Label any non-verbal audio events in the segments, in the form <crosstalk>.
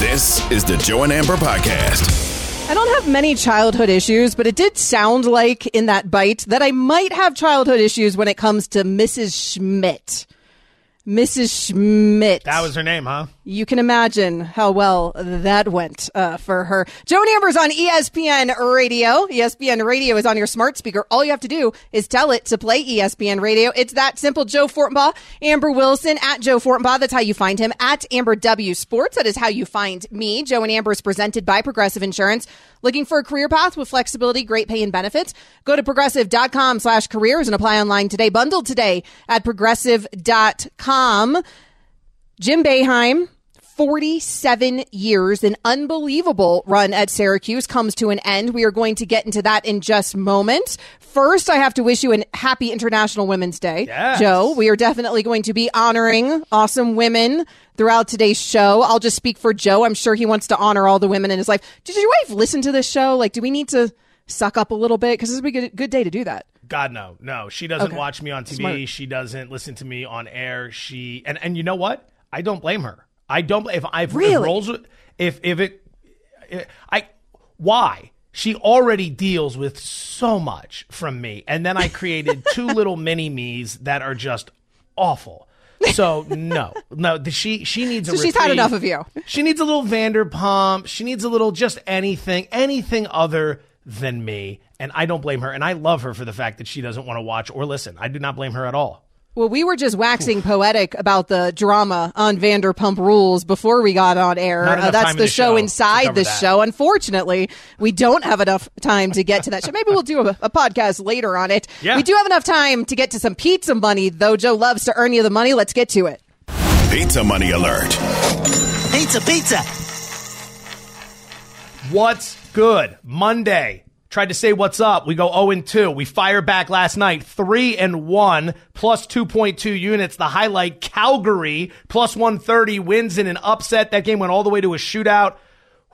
This is the Joe and Amber Podcast. I don't have many childhood issues, but it did sound like in that bite that I might have childhood issues when it comes to Mrs. Schmidt. Mrs. Schmidt. That was her name, huh? You can imagine how well that went uh, for her. Joan Amber's on ESPN Radio. ESPN Radio is on your smart speaker. All you have to do is tell it to play ESPN Radio. It's that simple. Joe Fortenbaugh, Amber Wilson at Joe Fortenbaugh. That's how you find him. At Amber W Sports. That is how you find me. Joe and Amber is presented by Progressive Insurance. Looking for a career path with flexibility, great pay, and benefits? Go to progressive.com slash careers and apply online today. Bundled today at progressive.com. Jim Boeheim, 47 years, an unbelievable run at Syracuse comes to an end. We are going to get into that in just moments. First, I have to wish you a happy International Women's Day. Yes. Joe, we are definitely going to be honoring awesome women throughout today's show. I'll just speak for Joe. I'm sure he wants to honor all the women in his life. Did your wife listen to this show? Like, do we need to suck up a little bit? Because this would be a good, good day to do that. God no, no. She doesn't Okay. watch me on TV. Smart. She doesn't listen to me on air. She and and you know what? I don't blame her. I don't. If I've Really? if roles, if if it, I why she already deals with so much from me, and then I created <laughs> two little mini me's that are just awful. So no, no. She she needs a. So she's had enough of you. She needs a little Vanderpump. She needs a little just anything, anything other than me. And I don't blame her. And I love her for the fact that she doesn't want to watch or listen. I do not blame her at all. Well, we were just waxing poetic about the drama on Vanderpump Rules before we got on air. Uh, that's the, the show show inside the that. show. Unfortunately, we don't have enough time to get to that show. Maybe we'll do a, a podcast later on it. Yeah. We do have enough time to get to some pizza money, though. Joe loves to earn you the money. Let's get to it. Pizza money alert. Pizza, pizza. What's good? Monday. Tried to say what's up. We go 0 and 2. We fire back last night 3 and 1 plus 2.2 units. The highlight Calgary plus 130 wins in an upset. That game went all the way to a shootout.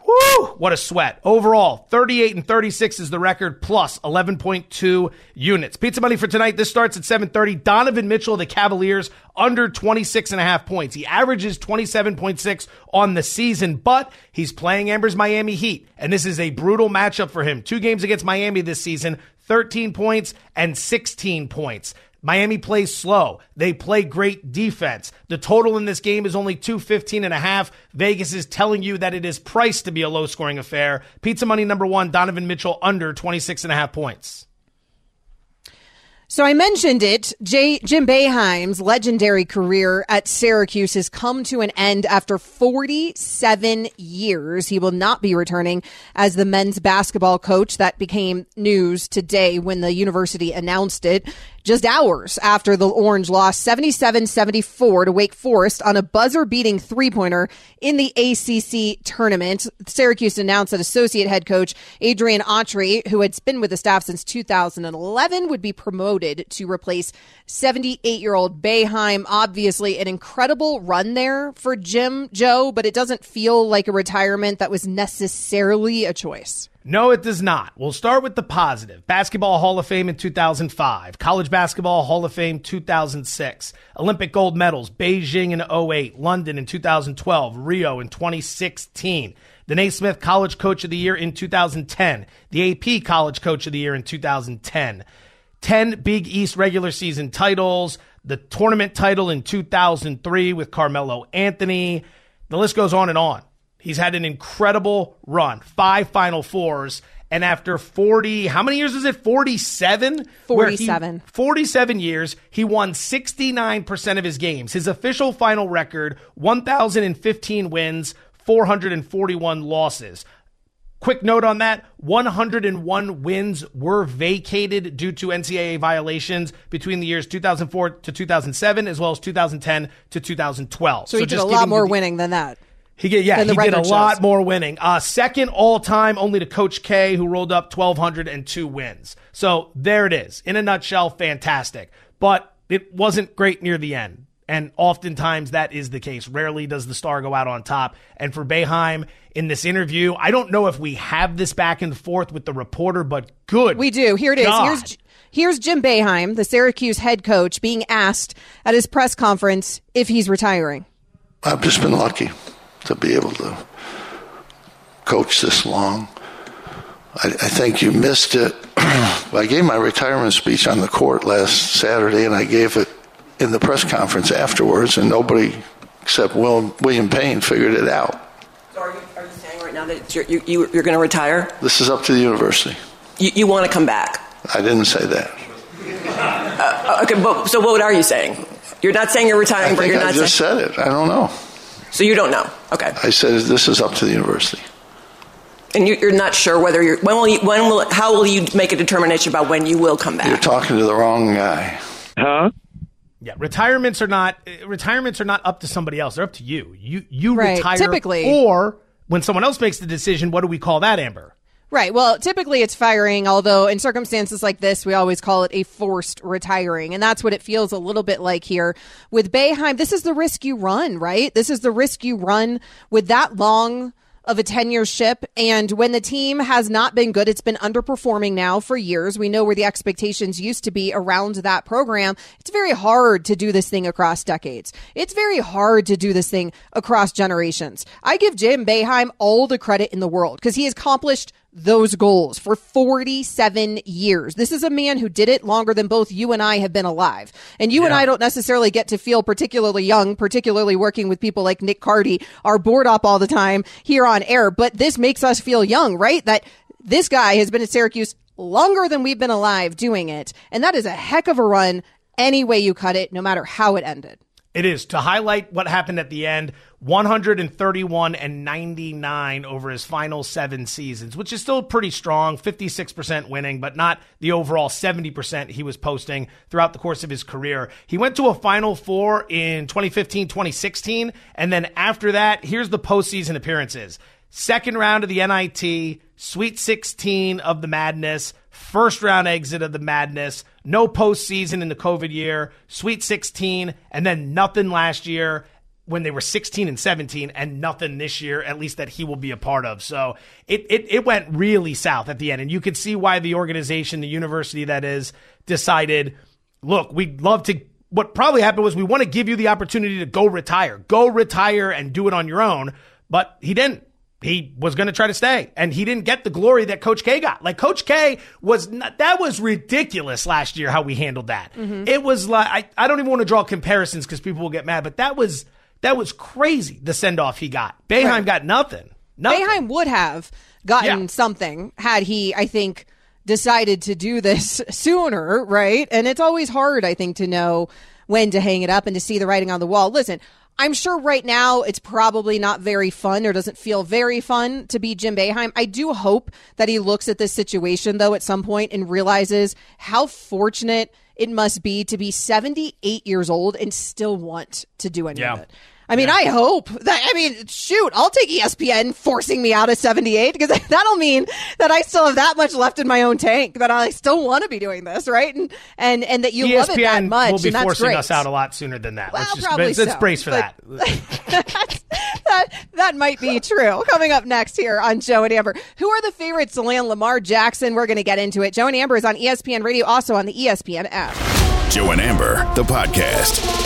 Woo! What a sweat. Overall, 38 and 36 is the record plus 11.2 units. Pizza money for tonight. This starts at 7:30. Donovan Mitchell the Cavaliers under 26 and a half points. He averages 27.6 on the season, but he's playing Amber's Miami Heat, and this is a brutal matchup for him. Two games against Miami this season, 13 points and 16 points. Miami plays slow. They play great defense. The total in this game is only 215 and a half. Vegas is telling you that it is priced to be a low scoring affair. Pizza money number 1, Donovan Mitchell under 26 and a half points. So I mentioned it. J- Jim Boeheim's legendary career at Syracuse has come to an end after 47 years. He will not be returning as the men's basketball coach. That became news today when the university announced it. Just hours after the Orange lost 77-74 to Wake Forest on a buzzer-beating three-pointer in the ACC tournament. Syracuse announced that associate head coach Adrian Autry, who had been with the staff since 2011, would be promoted to replace 78-year-old Boeheim. Obviously, an incredible run there for Jim Joe, but it doesn't feel like a retirement that was necessarily a choice. No, it does not. We'll start with the positive. Basketball Hall of Fame in 2005, College Basketball Hall of Fame 2006, Olympic gold medals, Beijing in 08, London in 2012, Rio in 2016, the Naismith College Coach of the Year in 2010, the AP College Coach of the Year in 2010, 10 Big East regular season titles, the tournament title in 2003 with Carmelo Anthony. The list goes on and on. He's had an incredible run, five Final Fours. And after 40, how many years is it? 47? Where he- 47. 47 years. He won 69% of his games. His official final record 1,015 wins, 441 losses. Quick note on that 101 wins were vacated due to NCAA violations between the years 2004 to 2007, as well as 2010 to 2012. So, he did just a lot more the- winning than that. He get yeah, he did a record lot more winning. Uh, second all time, only to Coach K, who rolled up twelve hundred and two wins. So there it is. In a nutshell, fantastic. But it wasn't great near the end. And oftentimes that is the case. Rarely does the star go out on top. And for Boeheim in this interview, I don't know if we have this back and forth with the reporter, but good. We do. Here it is. God. Here's here's Jim Boeheim, the Syracuse head coach, being asked at his press conference if he's retiring. I've just been lucky to be able to coach this long. I, I think you missed it. <clears throat> I gave my retirement speech on the court last Saturday, and I gave it in the press conference afterwards, and nobody except Will, William Payne figured it out. So are you, are you saying right now that you're, you, you, you're going to retire? This is up to the university. You, you want to come back? I didn't say that. Uh, okay, but, so what are you saying? You're not saying you're I retiring, but you're I not just saying. said it. I don't know. So you don't know. Okay, I said this is up to the university. and you, you're not sure whether you're. When will you? When will? How will you make a determination about when you will come back? You're talking to the wrong guy. Huh? Yeah, retirements are not retirements are not up to somebody else. They're up to you. You you Right, retire typically. or when someone else makes the decision, what do we call that, Amber? Right. Well, typically it's firing, although in circumstances like this, we always call it a forced retiring. And that's what it feels a little bit like here with Boeheim. This is the risk you run, right? This is the risk you run with that long of a 10 year ship. And when the team has not been good, it's been underperforming now for years. We know where the expectations used to be around that program. It's very hard to do this thing across decades. It's very hard to do this thing across generations. I give Jim Boeheim all the credit in the world because he has accomplished those goals for 47 years. This is a man who did it longer than both you and I have been alive. And you and I don't necessarily get to feel particularly young, particularly working with people like Nick Cardy, are bored up all the time here on air. But this makes us feel young, right? That this guy has been at Syracuse longer than we've been alive doing it. And that is a heck of a run any way you cut it, no matter how it ended. It is to highlight what happened at the end 131 and 99 over his final seven seasons, which is still pretty strong 56% winning, but not the overall 70% he was posting throughout the course of his career. He went to a Final Four in 2015 2016, and then after that, here's the postseason appearances. Second round of the NIT, Sweet 16 of the Madness, first round exit of the Madness, no postseason in the COVID year, Sweet 16, and then nothing last year when they were 16 and 17, and nothing this year, at least that he will be a part of. So it, it, it went really south at the end. And you could see why the organization, the university that is, decided look, we'd love to. What probably happened was we want to give you the opportunity to go retire, go retire and do it on your own. But he didn't he was going to try to stay and he didn't get the glory that coach K got. Like coach K was not, that was ridiculous last year how we handled that. Mm-hmm. It was like I, I don't even want to draw comparisons cuz people will get mad, but that was that was crazy the send off he got. Boeheim got nothing. Nothing. Boeheim would have gotten Yeah. something had he, I think, decided to do this <laughs> sooner, right? And it's always hard, I think, to know when to hang it up and to see the writing on the wall. Listen, I'm sure right now it's probably not very fun or doesn't feel very fun to be Jim Boeheim. I do hope that he looks at this situation though at some point and realizes how fortunate it must be to be 78 years old and still want to do any Yeah. of it. I mean, I hope that, I mean, shoot, I'll take ESPN forcing me out of 78 because <laughs> that'll mean that I still have that much left in my own tank that I still want to be doing this, right? And, and, and that you love it that ESPN much. Will be and that's forcing great. us out a lot sooner than that. Well, let's just probably let's, let's so, brace for but- that. <laughs> that, that might be true. Coming up next here on Joe and Amber. Who are the favorites to land Lamar Jackson? We're going to get into it. Joe and Amber is on ESPN Radio, also on the ESPN app. Joe and Amber, the podcast.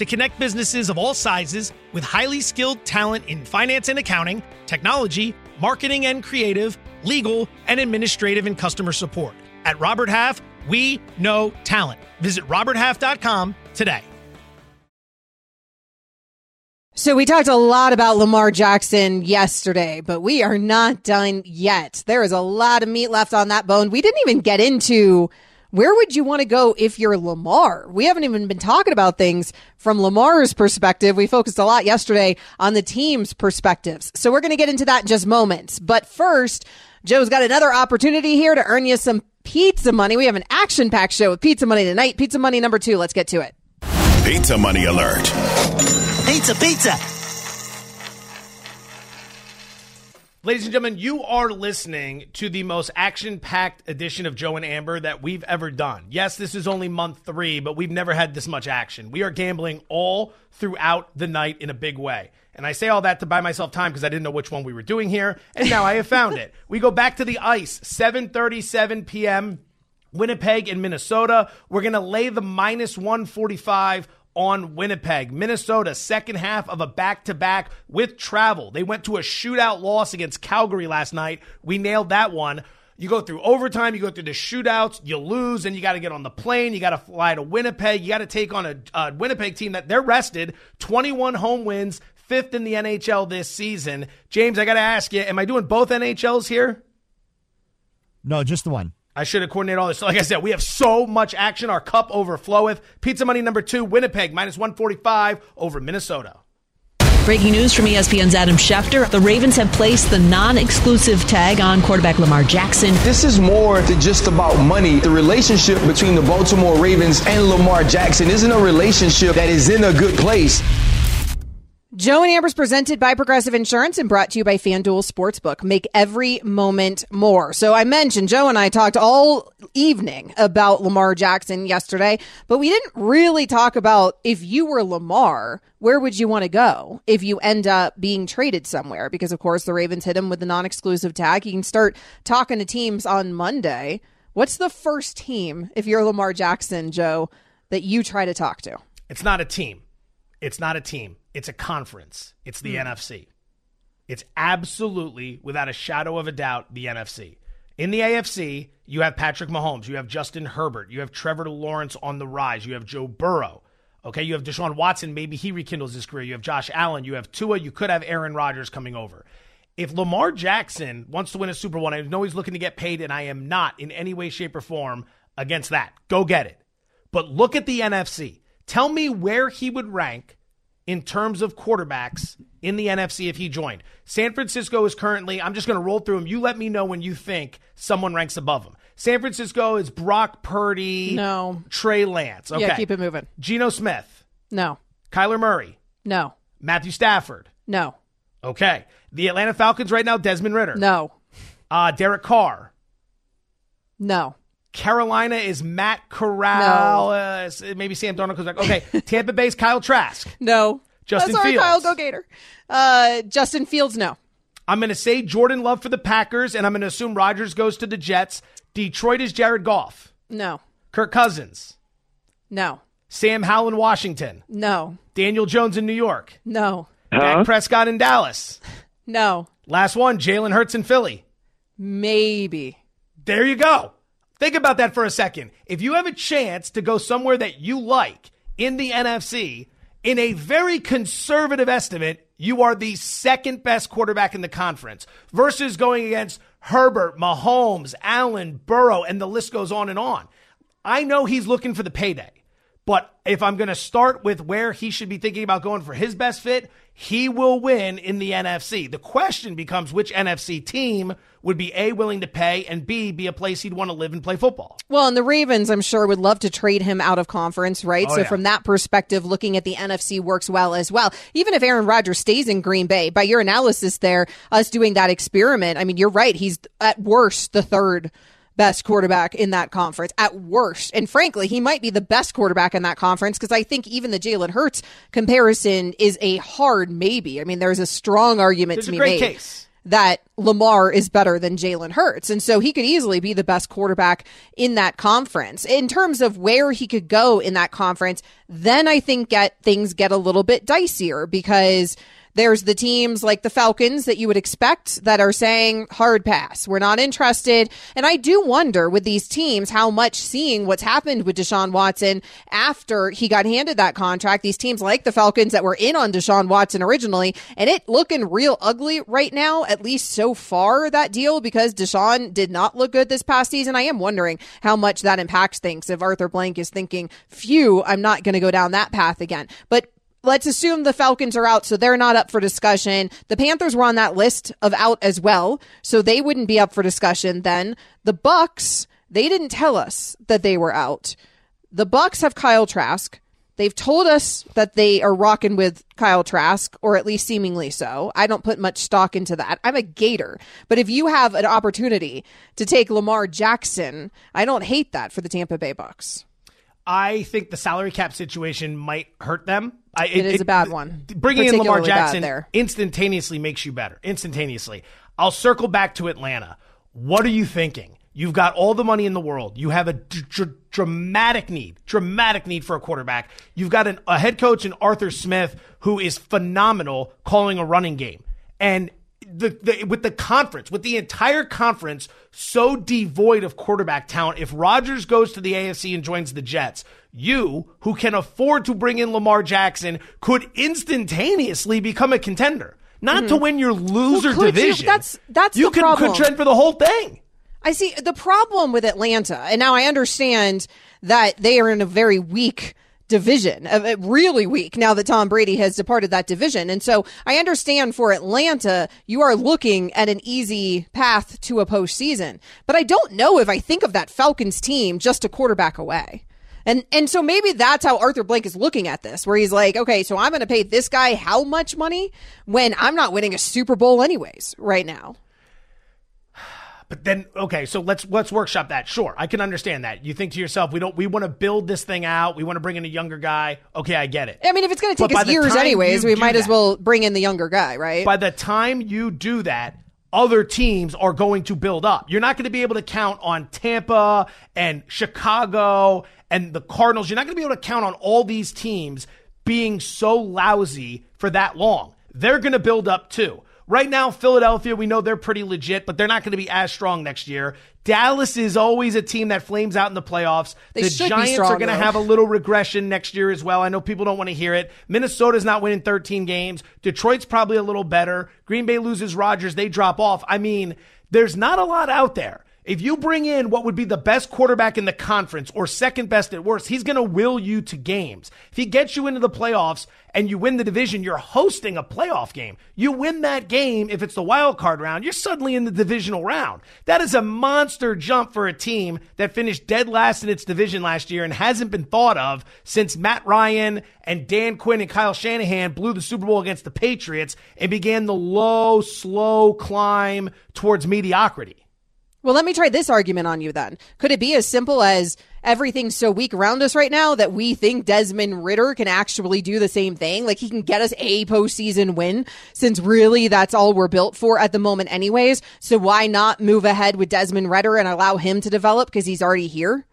to connect businesses of all sizes with highly skilled talent in finance and accounting, technology, marketing and creative, legal, and administrative and customer support. At Robert Half, we know talent. Visit roberthalf.com today. So we talked a lot about Lamar Jackson yesterday, but we are not done yet. There is a lot of meat left on that bone. We didn't even get into where would you want to go if you're Lamar? We haven't even been talking about things from Lamar's perspective. We focused a lot yesterday on the team's perspectives. So we're going to get into that in just moments. But first, Joe's got another opportunity here to earn you some pizza money. We have an action packed show with pizza money tonight. Pizza money number two. Let's get to it. Pizza money alert. Pizza, pizza. Ladies and gentlemen, you are listening to the most action packed edition of Joe and Amber that we've ever done. Yes, this is only month three, but we've never had this much action. We are gambling all throughout the night in a big way. And I say all that to buy myself time because I didn't know which one we were doing here. And now I have found it. We go back to the ice, 7:37 p.m. Winnipeg in Minnesota. We're going to lay the minus 145 on Winnipeg. Minnesota, second half of a back to back with travel. They went to a shootout loss against Calgary last night. We nailed that one. You go through overtime, you go through the shootouts, you lose, and you got to get on the plane. You got to fly to Winnipeg. You got to take on a, a Winnipeg team that they're rested. 21 home wins, fifth in the NHL this season. James, I got to ask you, am I doing both NHLs here? No, just the one. I should have coordinated all this. So like I said, we have so much action. Our cup overfloweth. Pizza money number two, Winnipeg, minus 145 over Minnesota. Breaking news from ESPN's Adam Schefter. The Ravens have placed the non exclusive tag on quarterback Lamar Jackson. This is more than just about money. The relationship between the Baltimore Ravens and Lamar Jackson isn't a relationship that is in a good place. Joe and Amber's presented by Progressive Insurance and brought to you by FanDuel Sportsbook. Make every moment more. So I mentioned Joe and I talked all evening about Lamar Jackson yesterday, but we didn't really talk about if you were Lamar, where would you want to go if you end up being traded somewhere? Because of course the Ravens hit him with the non-exclusive tag. You can start talking to teams on Monday. What's the first team if you're Lamar Jackson, Joe, that you try to talk to? It's not a team. It's not a team. It's a conference. It's the hmm. NFC. It's absolutely, without a shadow of a doubt, the NFC. In the AFC, you have Patrick Mahomes, you have Justin Herbert, you have Trevor Lawrence on the rise, you have Joe Burrow. Okay, you have Deshaun Watson, maybe he rekindles his career. You have Josh Allen, you have Tua, you could have Aaron Rodgers coming over. If Lamar Jackson wants to win a Super Bowl, I know he's looking to get paid, and I am not in any way, shape, or form against that. Go get it. But look at the NFC. Tell me where he would rank in terms of quarterbacks in the NFC if he joined. San Francisco is currently, I'm just going to roll through them. You let me know when you think someone ranks above them. San Francisco is Brock Purdy. No. Trey Lance. Okay. Yeah, keep it moving. Geno Smith. No. Kyler Murray. No. Matthew Stafford. No. Okay. The Atlanta Falcons right now, Desmond Ridder. No. Uh, Derek Carr. No. Carolina is Matt Corral. Uh, maybe Sam Darnold comes back. Okay. <laughs> Tampa Bay's Kyle Trask. No. Justin oh, sorry, Fields. Kyle, go Gator. Uh, Justin Fields, no. I'm going to say Jordan Love for the Packers, and I'm going to assume Rodgers goes to the Jets. Detroit is Jared Goff. No. Kirk Cousins. No. Sam Howell in Washington. No. Daniel Jones in New York. No. Dak Prescott in Dallas. No. Last one, Jalen Hurts in Philly. Maybe. There you go. Think about that for a second. If you have a chance to go somewhere that you like in the NFC, in a very conservative estimate, you are the second best quarterback in the conference versus going against Herbert, Mahomes, Allen, Burrow, and the list goes on and on. I know he's looking for the payday. But if I'm going to start with where he should be thinking about going for his best fit, he will win in the NFC. The question becomes which NFC team would be A, willing to pay, and B, be a place he'd want to live and play football. Well, and the Ravens, I'm sure, would love to trade him out of conference, right? Oh, so, yeah. from that perspective, looking at the NFC works well as well. Even if Aaron Rodgers stays in Green Bay, by your analysis there, us doing that experiment, I mean, you're right. He's at worst the third best quarterback in that conference at worst. And frankly, he might be the best quarterback in that conference because I think even the Jalen Hurts comparison is a hard maybe. I mean, there's a strong argument There's to be made case. that Lamar is better than Jalen Hurts. And so he could easily be the best quarterback in that conference. In terms of where he could go in that conference, then I think get things get a little bit dicier because there's the teams like the Falcons that you would expect that are saying hard pass. We're not interested. And I do wonder with these teams how much seeing what's happened with Deshaun Watson after he got handed that contract, these teams like the Falcons that were in on Deshaun Watson originally, and it looking real ugly right now, at least so far, that deal, because Deshaun did not look good this past season. I am wondering how much that impacts things if Arthur Blank is thinking, phew, I'm not going to go down that path again. But let's assume the Falcons are out, so they're not up for discussion. The Panthers were on that list of out as well, so they wouldn't be up for discussion then. The Bucks, they didn't tell us that they were out. The Bucks have Kyle Trask. They've told us that they are rocking with Kyle Trask, or at least seemingly so. I don't put much stock into that. I'm a Gator. But if you have an opportunity to take Lamar Jackson, I don't hate that for the Tampa Bay Bucks. I think the salary cap situation might hurt them. I, It is a bad one. Bringing in Lamar Jackson there. instantaneously makes you better. Instantaneously. I'll circle back to Atlanta. What are you thinking? You've got all the money in the world. You have a d- dr- dramatic need, dramatic need for a quarterback. You've got an, a head coach in Arthur Smith who is phenomenal calling a running game. And the, the with the conference, with the entire conference so devoid of quarterback talent, if Rodgers goes to the AFC and joins the Jets, you who can afford to bring in Lamar Jackson could instantaneously become a contender. Not to win your loser Mm-hmm. Well, could you? division. That's- that's you could problem. contend for the whole thing. I see the problem with Atlanta, and now I understand that they are in a very weak division, uh, uh, really weak now that Tom Brady has departed that division. And so I understand for Atlanta, you are looking at an easy path to a postseason. But I don't know if I think of that Falcons team just a quarterback away. And and so maybe that's how Arthur Blank is looking at this, where he's like, okay, so I'm going to pay this guy how much money when I'm not winning a Super Bowl anyways right now. But then, okay, so let's let's workshop that. Sure, I can understand that. You think to yourself, we don't we want to build this thing out. We want to bring in a younger guy. Okay, I get it. I mean, if it's going to take us years anyways, we might as well bring in the younger guy, right? By the time you do that, other teams are going to build up. You're not going to be able to count on Tampa and Chicago and the Cardinals. You're not going to be able to count on all these teams being so lousy for that long. They're going to build up too. Right now, Philadelphia, we know they're pretty legit, but they're not going to be as strong next year. Dallas is always a team that flames out in the playoffs. They the Giants strong, are going to have a little regression next year as well. I know people don't want to hear it. Minnesota's not winning 13 games. Detroit's probably a little better. Green Bay loses Rodgers. They drop off. I mean, there's not a lot out there. If you bring in what would be the best quarterback in the conference or second best at worst, he's going to will you to games. If he gets you into the playoffs and you win the division, you're hosting a playoff game. You win that game, if it's the wild card round, you're suddenly in the divisional round. That is a monster jump for a team that finished dead last in its division last year and hasn't been thought of since Matt Ryan and Dan Quinn and Kyle Shanahan blew the Super Bowl against the Patriots and began the low, slow climb towards mediocrity. Well, let me try this argument on you then. Could it be as simple as everything's so weak around us right now that we think Desmond Ridder can actually do the same thing. Like he can get us a postseason win since really that's all we're built for at the moment anyways. So why not move ahead with Desmond Ridder and allow him to develop because he's already here?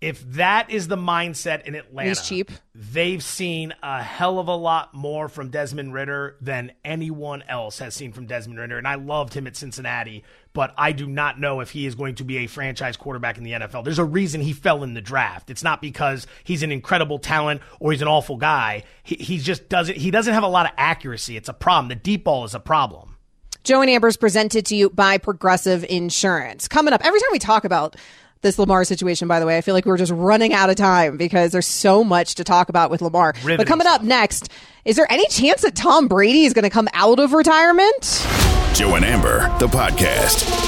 If that is the mindset in Atlanta, He's cheap. They've seen a hell of a lot more from Desmond Ridder than anyone else has seen from Desmond Ridder. And I loved him at Cincinnati, but I do not know if he is going to be a franchise quarterback in the NFL. There's a reason he fell in the draft. It's not because he's an incredible talent or he's an awful guy. He, he just doesn't. He doesn't have a lot of accuracy. It's a problem. The deep ball is a problem. Joe and Amber's presented to you by Progressive Insurance. Coming up, every time we talk about this Lamar situation, by the way. I feel like we're just running out of time because there's so much to talk about with Lamar. Riveting but coming up next, is there any chance that Tom Brady is going to come out of retirement? Joe and Amber, the podcast.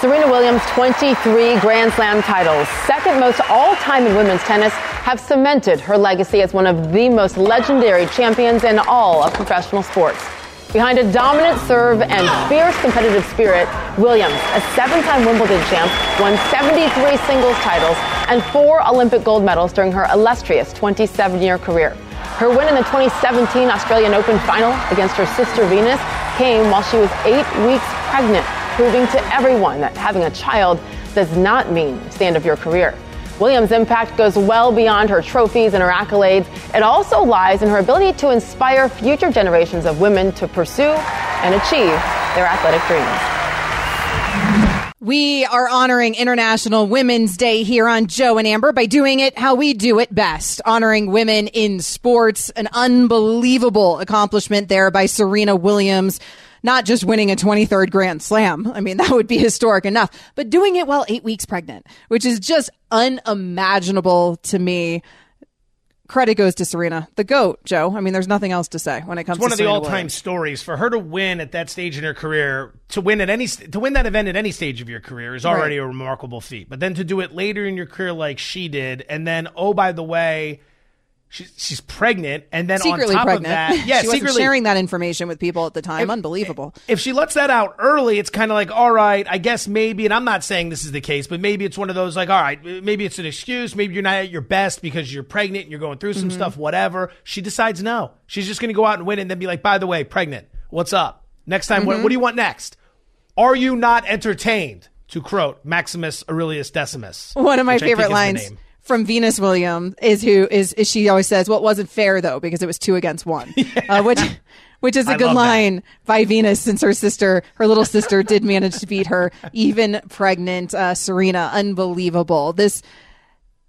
Serena Williams' 23 Grand Slam titles, second most all time in women's tennis, have cemented her legacy as one of the most legendary champions in all of professional sports. Behind a dominant serve and fierce competitive spirit, Williams, a seven time Wimbledon champ, won 73 singles titles and four Olympic gold medals during her illustrious 27 year career. Her win in the 2017 Australian Open final against her sister Venus came while she was eight weeks pregnant proving to everyone that having a child does not mean it's the end of your career. Williams' impact goes well beyond her trophies and her accolades. It also lies in her ability to inspire future generations of women to pursue and achieve their athletic dreams. We are honoring International Women's Day here on Joe and Amber by doing it how we do it best, honoring women in sports. An unbelievable accomplishment there by Serena Williams not just winning a 23rd Grand Slam. I mean, <laughs> that would be historic enough, but doing it while eight weeks pregnant, which is just unimaginable to me. Credit goes to Serena, the goat, Joe. I mean, there's nothing else to say when it comes. To Serena. It's one to of the all-time Williams. stories for her to win at that stage in her career. To win at any to win that event at any stage of your career is already Right. a remarkable feat. But then to do it later in your career like she did, and then oh by the way, she's she's pregnant, and then secretly on top pregnant. of that, yeah, she secretly sharing that information with people at the time. Unbelievable. if she lets that out early, it's kind of like, all right, I guess maybe, and I'm not saying this is the case, but maybe it's one of those like, all right, maybe it's an excuse. Maybe you're not at your best because you're pregnant and you're going through some Mhm. stuff, whatever. She decides no. She's just going to go out and win and then be like, by the way, pregnant. What's up? Next time, what, Mhm. what do you want next? Are you not entertained? To quote Maximus Aurelius Decimus. One of my which I think favorite lines. From Venus Williams is who is, is she always says, "Well, it wasn't fair though because it was two against one," <laughs> uh, which which is a I good love that. line by Venus since her sister, her little sister, did manage to beat her, <laughs> even pregnant uh, Serena. Unbelievable. This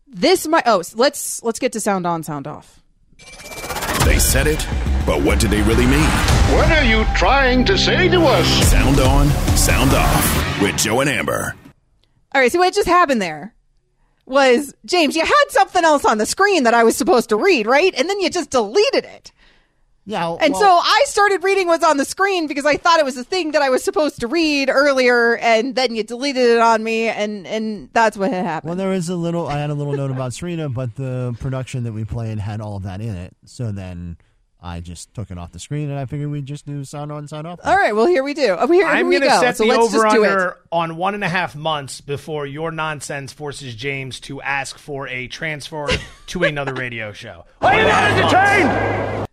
this might oh let's let's get to sound on, sound off. They said it, but what did they really mean? What are you trying to say to us? Sound on, sound off with Joe and Amber. All right, so what just happened there was James, you had something else on the screen that I was supposed to read, right? And then you just deleted it. Yeah. And so I started reading what's on the screen because I thought it was the thing that I was supposed to read earlier, and then you deleted it on me, and and that's what had happened. Well, there was a little. I had a little note about Serena, but the production that we played had all of that in it. So then I just took it off the screen, and I figured we'd just do sound on, sound off. All right, well here we do. Oh, here, here I'm going to set so the over just do it. under on one and a half months before your nonsense forces James to ask for a transfer to another radio show. Are you not entertained?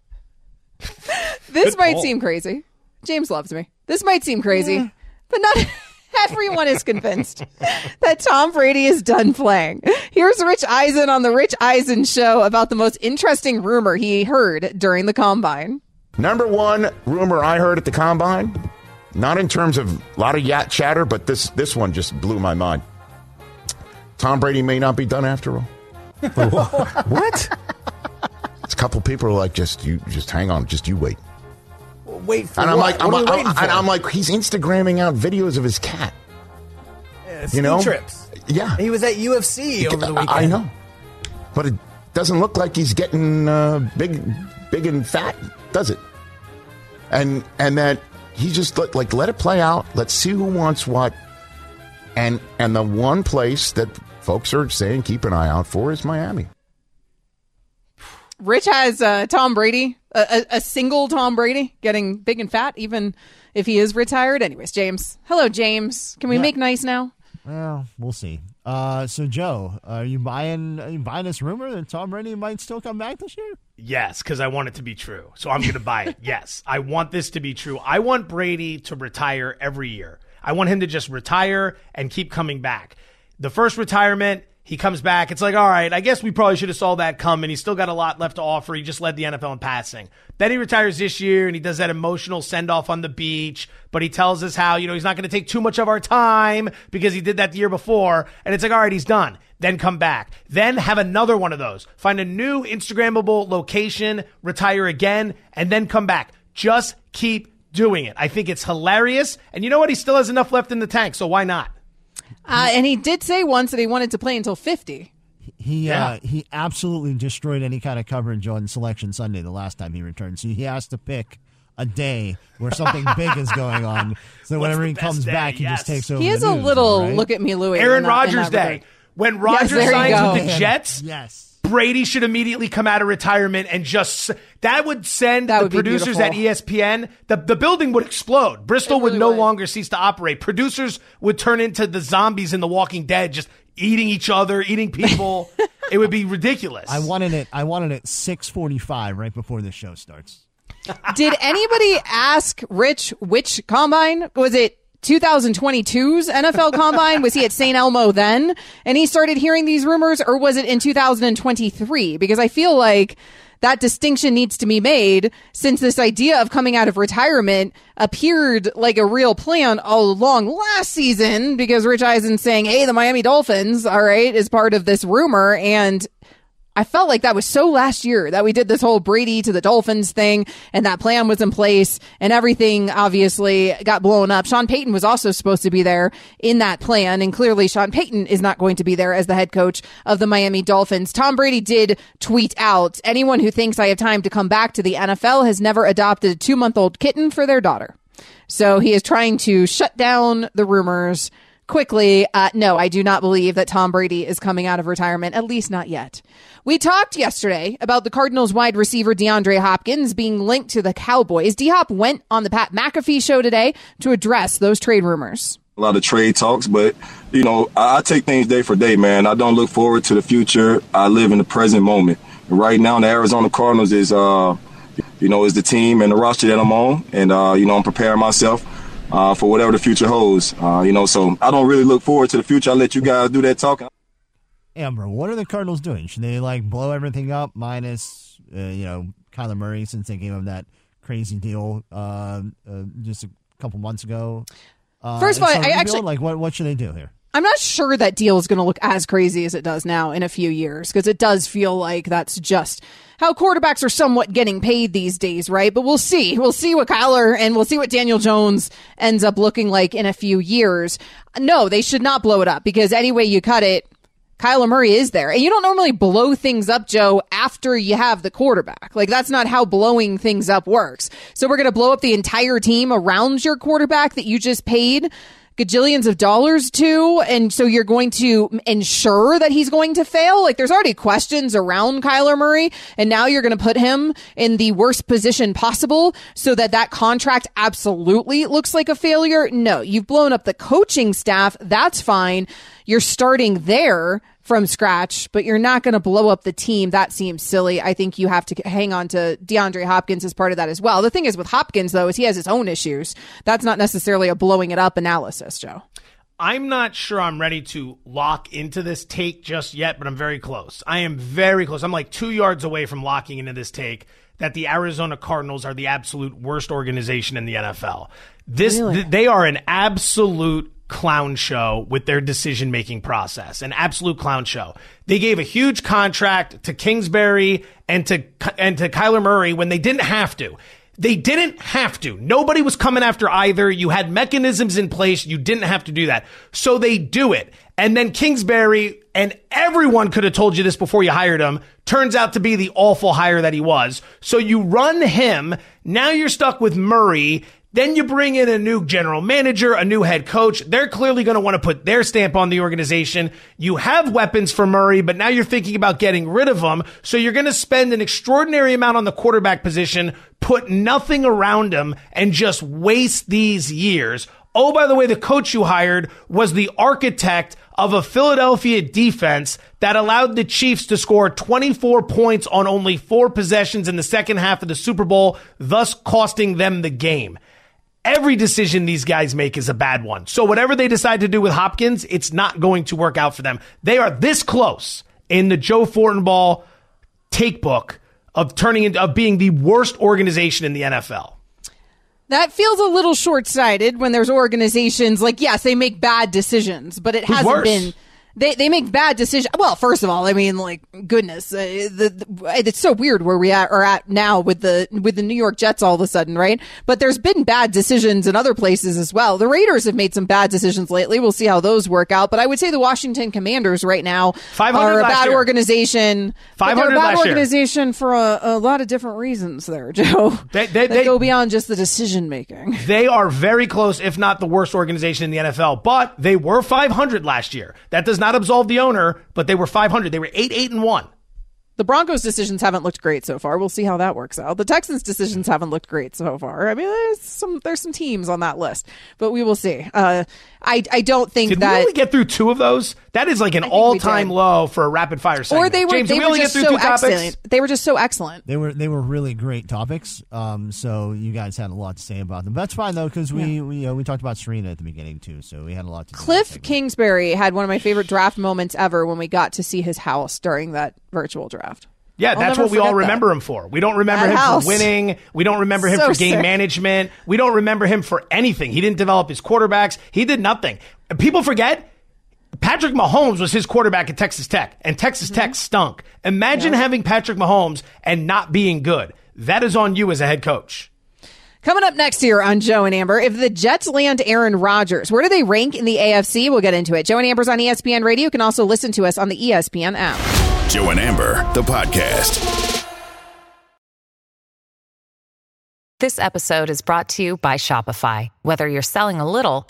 This Good might call. seem crazy. James loves me. This might seem crazy, but not Everyone is convinced that Tom Brady is done playing. Here's Rich Eisen on the Rich Eisen show about the most interesting rumor he heard during the combine. Number one rumor I heard at the combine, not in terms of a lot of yacht chatter, but this this one just blew my mind. Tom Brady may not be done after all. <laughs> what? It's a couple people are like, just you, just hang on, just you wait. Wait for And I'm what? like, I'm, What are you I'm- waiting for? and I'm like, he's Instagramming out videos of his cat. Yeah, you know? trips. Yeah, He was at UFC over the weekend. I, I know, but it doesn't look like he's getting uh, big, big and fat, does it? And and that he just let, like let it play out. Let's see who wants what. And and the one place that folks are saying keep an eye out for is Miami. Rich has uh, Tom Brady, a, a, a single Tom Brady, getting big and fat, even if he is retired. Anyways, James. Hello, James. Can we Yeah. make nice now? Well, we'll see. Uh, so Joe, are you buying are you buying this rumor that Tom Brady might still come back this year? Yes, because I want it to be true. So I'm going to buy it. <laughs> Yes, I want this to be true. I want Brady to retire every year. I want him to just retire and keep coming back. The first retirement, he comes back. It's like, all right, I guess we probably should have saw that coming. He's still got a lot left to offer. He just led the NFL in passing. Then he retires this year and he does that emotional send off on the beach, but he tells us how, you know, he's not going to take too much of our time because he did that the year before. And it's like, all right, he's done. Then come back. Then have another one of those. Find a new Instagrammable location, retire again, and then come back. Just keep doing it. I think it's hilarious. And you know what? He still has enough left in the tank, so why not? Uh, and he did say once that he wanted to play until 50. He Yeah. uh, he absolutely destroyed any kind of coverage on Selection Sunday the last time he returned. So he has to pick a day where something big is going on. So whenever he comes day? back, he Yes. just takes over. He is the a news, little right? look at me, Louis. Aaron in that- in Rodgers Day. When Yes, Rodgers there you signs with the Jets, Yes. Brady should immediately come out of retirement and just that would send That the would be producers at. ESPN the the building would explode. Bristol It would no would. longer cease to operate. Producers would turn into the zombies in The Walking Dead, just eating each other, eating people. <laughs> it would be ridiculous. I wanted it. I wanted it six forty five right before the show starts. Did anybody ask Rich which combine? Was it 2022's NFL combine? Was he at St. Elmo then? And he started hearing these rumors, or was it in 2023? Because I feel like that distinction needs to be made since this idea of coming out of retirement appeared like a real plan all along last season because Rich Eisen saying, Hey, the Miami Dolphins, all right, is part of this rumor. And I felt like that was so last year that we did this whole Brady to the Dolphins thing and that plan was in place and everything obviously got blown up. Sean Payton was also supposed to be there in that plan and clearly Sean Payton is not going to be there as the head coach of the Miami Dolphins. Tom Brady did tweet out, anyone who thinks I have time to come back to the NFL has never adopted a two month old kitten for their daughter. So he is trying to shut down the rumors quickly. Uh, no, I do not believe that Tom Brady is coming out of retirement, at least not yet. We talked yesterday about the Cardinals wide receiver DeAndre Hopkins being linked to the Cowboys. D Hop went on the Pat McAfee show today to address those trade rumors. a lot of trade talks, but you know, I, I take things day for day, man. I don't look forward to the future. I live in the present moment. Right now, the Arizona Cardinals is, uh, you know, is the team and the roster that I'm on, and uh, you know, I'm preparing myself uh, for whatever the future holds. Uh, you know, so I don't really look forward to the future. I let you guys do that talking. Amber, what are the Cardinals doing? Should they like blow everything up minus uh, you know Kyler Murray since they gave him that crazy deal uh, uh, just a couple months ago? Uh, First of all, and start actually- like what what should they do here? I'm not sure that deal is going to look as crazy as it does now in a few years because it does feel like that's just how quarterbacks are somewhat getting paid these days, right? But we'll see. We'll see what Kyler and we'll see what Daniel Jones ends up looking like in a few years. No, they should not blow it up because any way you cut it, Kyler Murray is there. And you don't normally blow things up, Joe, after you have the quarterback. Like that's not how blowing things up works. So we're going to blow up the entire team around your quarterback that you just paid gajillions of dollars to. And so you're going to ensure that he's going to fail. Like there's already questions around Kyler Murray. And now you're going to put him in the worst position possible so that that contract absolutely looks like a failure. No, you've blown up the coaching staff. That's fine. You're starting there from scratch, but you're not going to blow up the team. That seems silly. I think you have to hang on to DeAndre Hopkins as part of that as well. The thing is with Hopkins though is he has his own issues. That's not necessarily a blowing it up analysis, Joe. I'm not sure I'm ready to lock into this take just yet, but I'm very close. I am very close. I'm like two yards away from locking into this take that the Arizona Cardinals are the absolute worst organization in the NFL. This Really? th- they are an absolute clown show with their decision making process, an absolute clown show. They gave a huge contract to Kingsbury and to and to Kyler Murray when they didn't have to. They didn't have to. Nobody was coming after either. You had mechanisms in place. You didn't have to do that. So they do it. And then Kingsbury, and everyone could have told you this before you hired him, turns out to be the awful hire that he was. So you run him. Now you're stuck with Murray. Then you bring in a new general manager, a new head coach. They're clearly going to want to put their stamp on the organization. You have weapons for Murray, but now you're thinking about getting rid of them. So you're going to spend an extraordinary amount on the quarterback position, put nothing around him, and just waste these years. Oh, by the way, the coach you hired was the architect of a Philadelphia defense that allowed the Chiefs to score 24 points on only four possessions in the second half of the Super Bowl, thus costing them the game. Every decision these guys make is a bad one. So whatever they decide to do with Hopkins, it's not going to work out for them. They are this close in the Joe Fortenbaugh take book of turning into of being the worst organization in the NFL. That feels a little short sighted when there's organizations like, yes, they make bad decisions, but it Who's hasn't worse? been. They, they make bad decisions. Well, first of all, I mean, like, goodness, uh, the, the, it's so weird where we at, are at now with the with the New York Jets all of a sudden, right? But there's been bad decisions in other places as well. The Raiders have made some bad decisions lately. We'll see how those work out. But I would say the Washington Commanders right now are a bad year. organization. 500 a bad last year. organization for a, a lot of different reasons. There, <laughs> Joe. They- they- they- go beyond just the decision making. <laughs> They are very close, if not the worst organization in the NFL. But they were 500 last year. That does not absolve the owner, but they were 500. They were 8 8 and 1. The Broncos' decisions haven't looked great so far. We'll see how that works out. The Texans' decisions haven't looked great so far. I mean, there's some there's some teams on that list, but we will see. Uh, I I don't think Did that we only get through two of those? That is like an all time low for a rapid fire segment. or they were James, they we were only just get through so two topics? excellent. They were just so excellent. They were they were really great topics. Um, so you guys had a lot to say about them. That's fine though, because we we uh, we talked about Serena at the beginning too, so we had a lot to. Cliff Kingsbury had one of my favorite draft moments ever when we got to see his house during that virtual draft. Yeah, I'll that's what we all forget that. remember him for. We don't remember That him house. for winning. We don't remember him So for game sick. management. We don't remember him for anything. He didn't develop his quarterbacks. He did nothing. People forget Patrick Mahomes was his quarterback at Texas Tech, and Texas Mm-hmm. Tech stunk. Imagine having Patrick Mahomes and not being good. That is on you as a head coach. Coming up next year on Joe and Amber, if the Jets land Aaron Rodgers, where do they rank in the AFC? We'll get into it. Joe and Amber's on ESPN Radio. You can also listen to us on the ESPN app. Joe and Amber, the podcast. This episode is brought to you by Shopify. Whether you're selling a little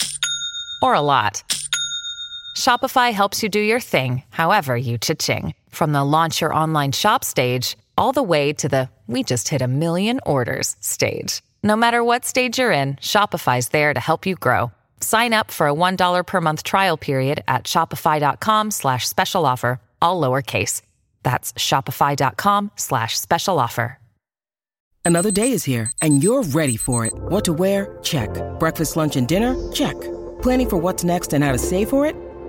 or a lot, Shopify helps you do your thing, however you cha-ching. From the launch your online shop stage, all the way to the we just hit a million orders stage. No matter what stage you're in, Shopify's there to help you grow. Sign up for a $1 per month trial period at shopify.com slash special offer, all lowercase. That's shopify.com slash special offer. Another day is here, and you're ready for it. What to wear? Check. Breakfast, lunch, and dinner? Check. Planning for what's next and how to save for it?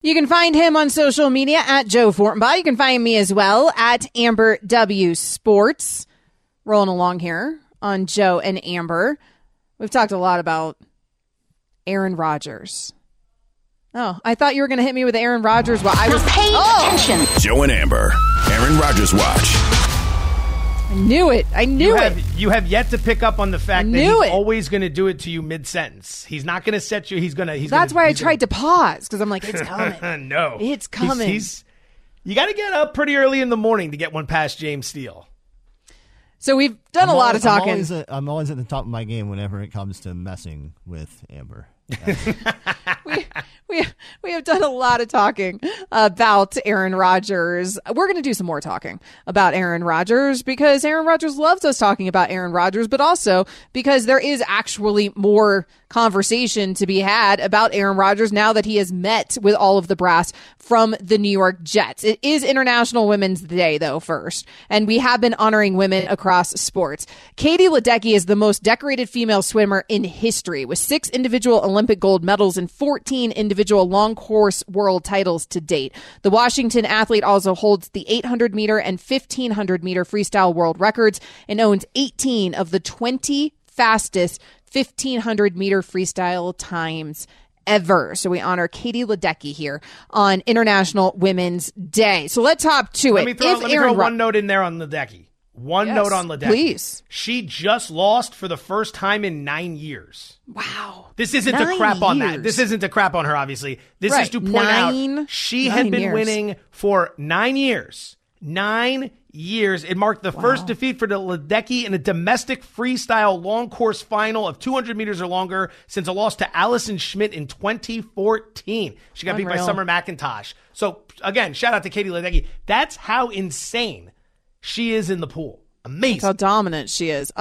You can find him on social media at Joe Fortenbaugh. You can find me as well at Amber W Sports. Rolling along here on Joe and Amber. We've talked a lot about Aaron Rodgers. Oh, I thought you were going to hit me with Aaron Rodgers while I was. Pay oh! Joe and Amber, Aaron Rodgers Watch. I knew it. I knew you it. Have, you have yet to pick up on the fact that he's it. always going to do it to you mid sentence. He's not going to set you. He's going to. He's That's gonna, why I he's tried to pause because I'm like, it's <laughs> coming. no, It's coming. He's, you got to get up pretty early in the morning to get one past James Steele. So we've done I'm a lot always- of I'm talking. always, at, I'm always at the top of my game whenever it comes to messing with Amber. <laughs> we we we have done a lot of talking about Aaron Rodgers. We're going to do some more talking about Aaron Rodgers because Aaron Rodgers loves us talking about Aaron Rodgers, but also because there is actually more conversation to be had about Aaron Rodgers now that he has met with all of the brass from the New York Jets. It is International Women's Day though first, and we have been honoring women across sports. Katie Ledecky is the most decorated female swimmer in history with six individual Olympic gold medals and 14 individual long course world titles to date. The Washington athlete also holds the 800 meter and 1500 meter freestyle world records and owns 18 of the 20 fastest 1500 meter freestyle times ever. So we honor Katie Ledecky here on International Women's Day. So let's hop to Let it. me throw, If let me Aaron throw Ro- one note in there on Ledecky. One Yes, note on Ledecky. please. She just lost for the first time in nine years. Wow. This isn't Nine to crap on that. This isn't to crap on her, obviously. This is to point Nine- out she had been years. winning for nine years. Nine years. It marked the first defeat for the Ledecky in a domestic freestyle long course final of 200 meters or longer since a loss to Allison Schmitt in 2014. She got beat by Summer McIntosh. So, again, shout out to Katie Ledecky. That's how insane she is in the pool. Amazing. That's how dominant she is.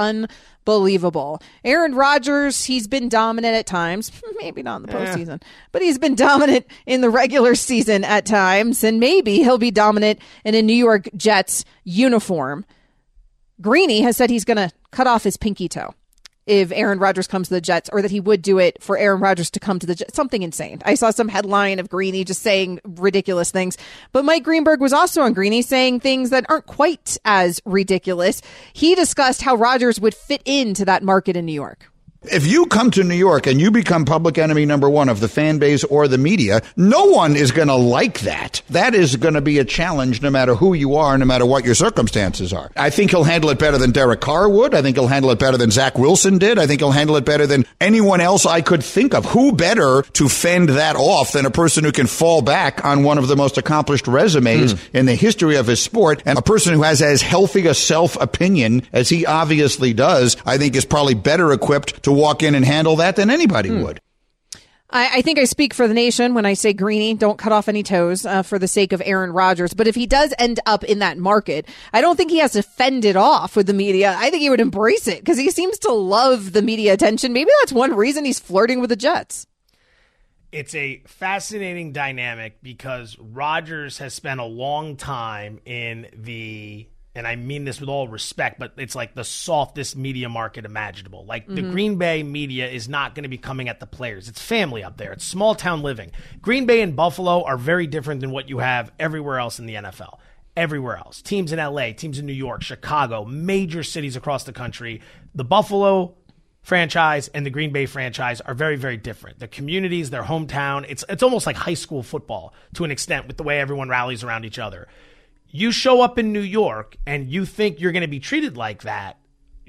Unbelievable. Aaron Rodgers, he's been dominant at times, <laughs> maybe not in the postseason, but he's been dominant in the regular season at times, and maybe he'll be dominant in a New York Jets uniform. Greeny has said he's going to cut off his pinky toe if Aaron Rodgers comes to the Jets, or that he would do it for Aaron Rodgers to come to the Jets. Something insane. I saw some headline of Greeny just saying ridiculous things. But Mike Greenberg was also on Greeny saying things that aren't quite as ridiculous. He discussed how Rodgers would fit into that market in New York. If you come to New York and you become public enemy number one of the fan base or the media, no one is going to like that. That is going to be a challenge no matter who you are, no matter what your circumstances are. I think he'll handle it better than Derek Carr would. I think he'll handle it better than Zach Wilson did. I think he'll handle it better than anyone else I could think of. Who better to fend that off than a person who can fall back on one of the most accomplished resumes hmm. in the history of his sport and a person who has as healthy a self opinion as he obviously does, I think is probably better equipped to walk in and handle that than anybody would. I, I think I speak for the nation when I say Greeny, don't cut off any toes uh, for the sake of Aaron Rodgers. But if he does end up in that market, I don't think he has to fend it off with the media. I think he would embrace it because he seems to love the media attention. Maybe that's one reason he's flirting with the Jets. it's a fascinating dynamic because Rodgers has spent a long time in the and I mean this with all respect, but it's like the softest media market imaginable. Like the Mhm. Green Bay media is not going to be coming at the players. It's family up there. It's small town living. Green Bay and Buffalo are very different than what you have everywhere else in the NFL. Everywhere else. Teams in LA, teams in New York, Chicago, major cities across the country. The Buffalo franchise and the Green Bay franchise are very, very different. Their communities, their hometown, it's it's almost like high school football to an extent with the way everyone rallies around each other. You show up in New York and you think you're going to be treated like that,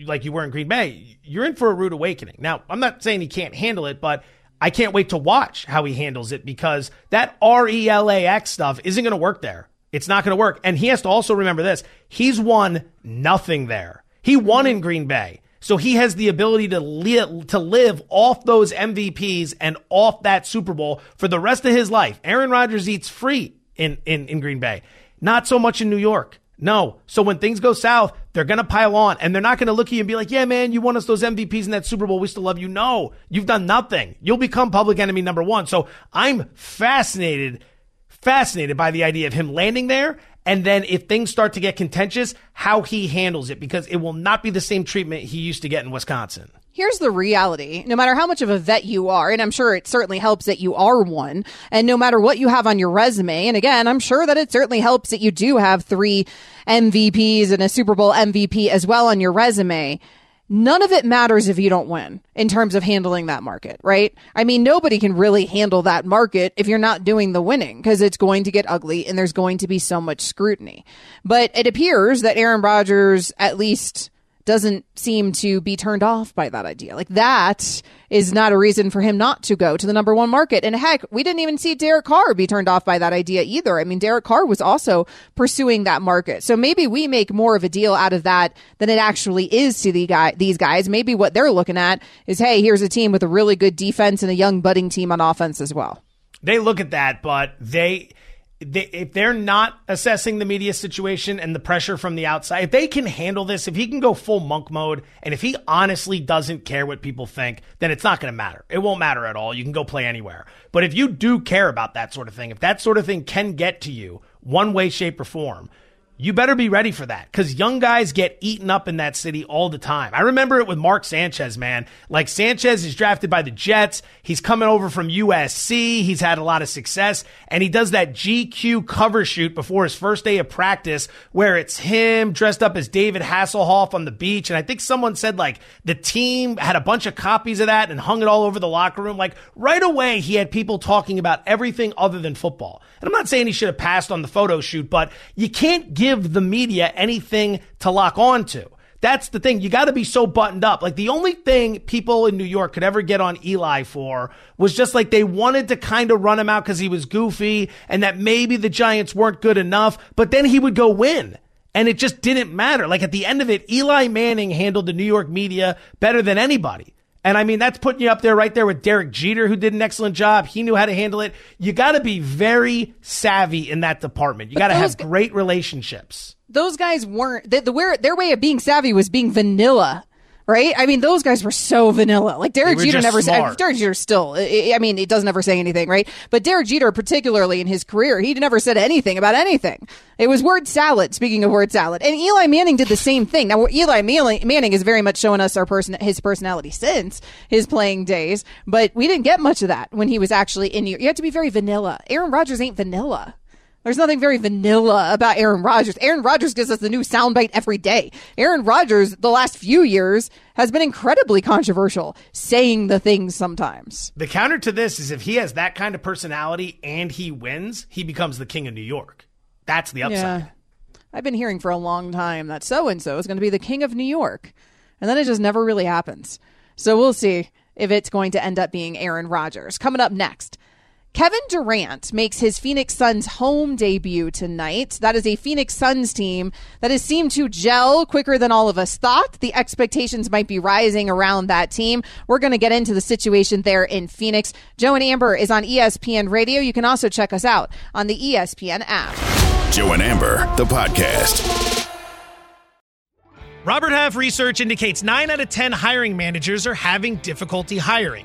like you were in Green Bay, you're in for a rude awakening. Now, I'm not saying he can't handle it, but I can't wait to watch how he handles it because that R E L A X stuff isn't going to work there. It's not going to work. And he has to also remember this he's won nothing there. He won in Green Bay. So he has the ability to live, to live off those MVPs and off that Super Bowl for the rest of his life. Aaron Rodgers eats free in, in, in Green Bay. Not so much in New York. No. So when things go south, they're going to pile on and they're not going to look at you and be like, yeah, man, you won us those MVPs in that Super Bowl. We still love you. No, you've done nothing. You'll become public enemy number one. So I'm fascinated, fascinated by the idea of him landing there. And then if things start to get contentious, how he handles it because it will not be the same treatment he used to get in Wisconsin. Here's the reality. No matter how much of a vet you are, and I'm sure it certainly helps that you are one, and no matter what you have on your resume, and again, I'm sure that it certainly helps that you do have three MVPs and a Super Bowl MVP as well on your resume. None of it matters if you don't win in terms of handling that market, right? I mean, nobody can really handle that market if you're not doing the winning because it's going to get ugly and there's going to be so much scrutiny. But it appears that Aaron Rodgers at least doesn't seem to be turned off by that idea. Like that is not a reason for him not to go to the number one market. And heck, we didn't even see Derek Carr be turned off by that idea either. I mean, Derek Carr was also pursuing that market. So maybe we make more of a deal out of that than it actually is to the guy, these guys. Maybe what they're looking at is, hey, here's a team with a really good defense and a young budding team on offense as well. They look at that, but they they, if they're not assessing the media situation and the pressure from the outside, if they can handle this, if he can go full monk mode, and if he honestly doesn't care what people think, then it's not going to matter. It won't matter at all. You can go play anywhere. But if you do care about that sort of thing, if that sort of thing can get to you one way, shape, or form, you better be ready for that because young guys get eaten up in that city all the time. I remember it with Mark Sanchez, man. Like Sanchez is drafted by the Jets. He's coming over from USC. He's had a lot of success and he does that GQ cover shoot before his first day of practice where it's him dressed up as David Hasselhoff on the beach. And I think someone said like the team had a bunch of copies of that and hung it all over the locker room. Like right away, he had people talking about everything other than football. And I'm not saying he should have passed on the photo shoot, but you can't give give the media anything to lock on to. That's the thing. You got to be so buttoned up. Like the only thing people in New York could ever get on Eli for was just like they wanted to kind of run him out because he was goofy and that maybe the Giants weren't good enough, but then he would go win. And it just didn't matter. Like at the end of it, Eli Manning handled the New York media better than anybody. And I mean, that's putting you up there right there with Derek Jeter, who did an excellent job. He knew how to handle it. You got to be very savvy in that department. You got to have great relationships. Those guys weren't, the, the, where, their way of being savvy was being vanilla right? I mean, those guys were so vanilla. Like Derek Jeter never said. Derek Jeter still. I mean, it doesn't ever say anything, right? But Derek Jeter, particularly in his career, he never said anything about anything. It was word salad. Speaking of word salad, and Eli Manning did the same thing. Now, Eli Manning is very much showing us our person, his personality since his playing days, but we didn't get much of that when he was actually in. You have to be very vanilla. Aaron Rodgers ain't vanilla. There's nothing very vanilla about Aaron Rodgers. Aaron Rodgers gives us the new soundbite every day. Aaron Rodgers, the last few years, has been incredibly controversial, saying the things sometimes. The counter to this is if he has that kind of personality and he wins, he becomes the king of New York. That's the upside. Yeah. I've been hearing for a long time that so and so is going to be the king of New York. And then it just never really happens. So we'll see if it's going to end up being Aaron Rodgers. Coming up next. Kevin Durant makes his Phoenix Suns home debut tonight. That is a Phoenix Suns team that has seemed to gel quicker than all of us thought. The expectations might be rising around that team. We're going to get into the situation there in Phoenix. Joe and Amber is on ESPN Radio. You can also check us out on the ESPN app. Joe and Amber, the podcast. Robert Half research indicates 9 out of 10 hiring managers are having difficulty hiring.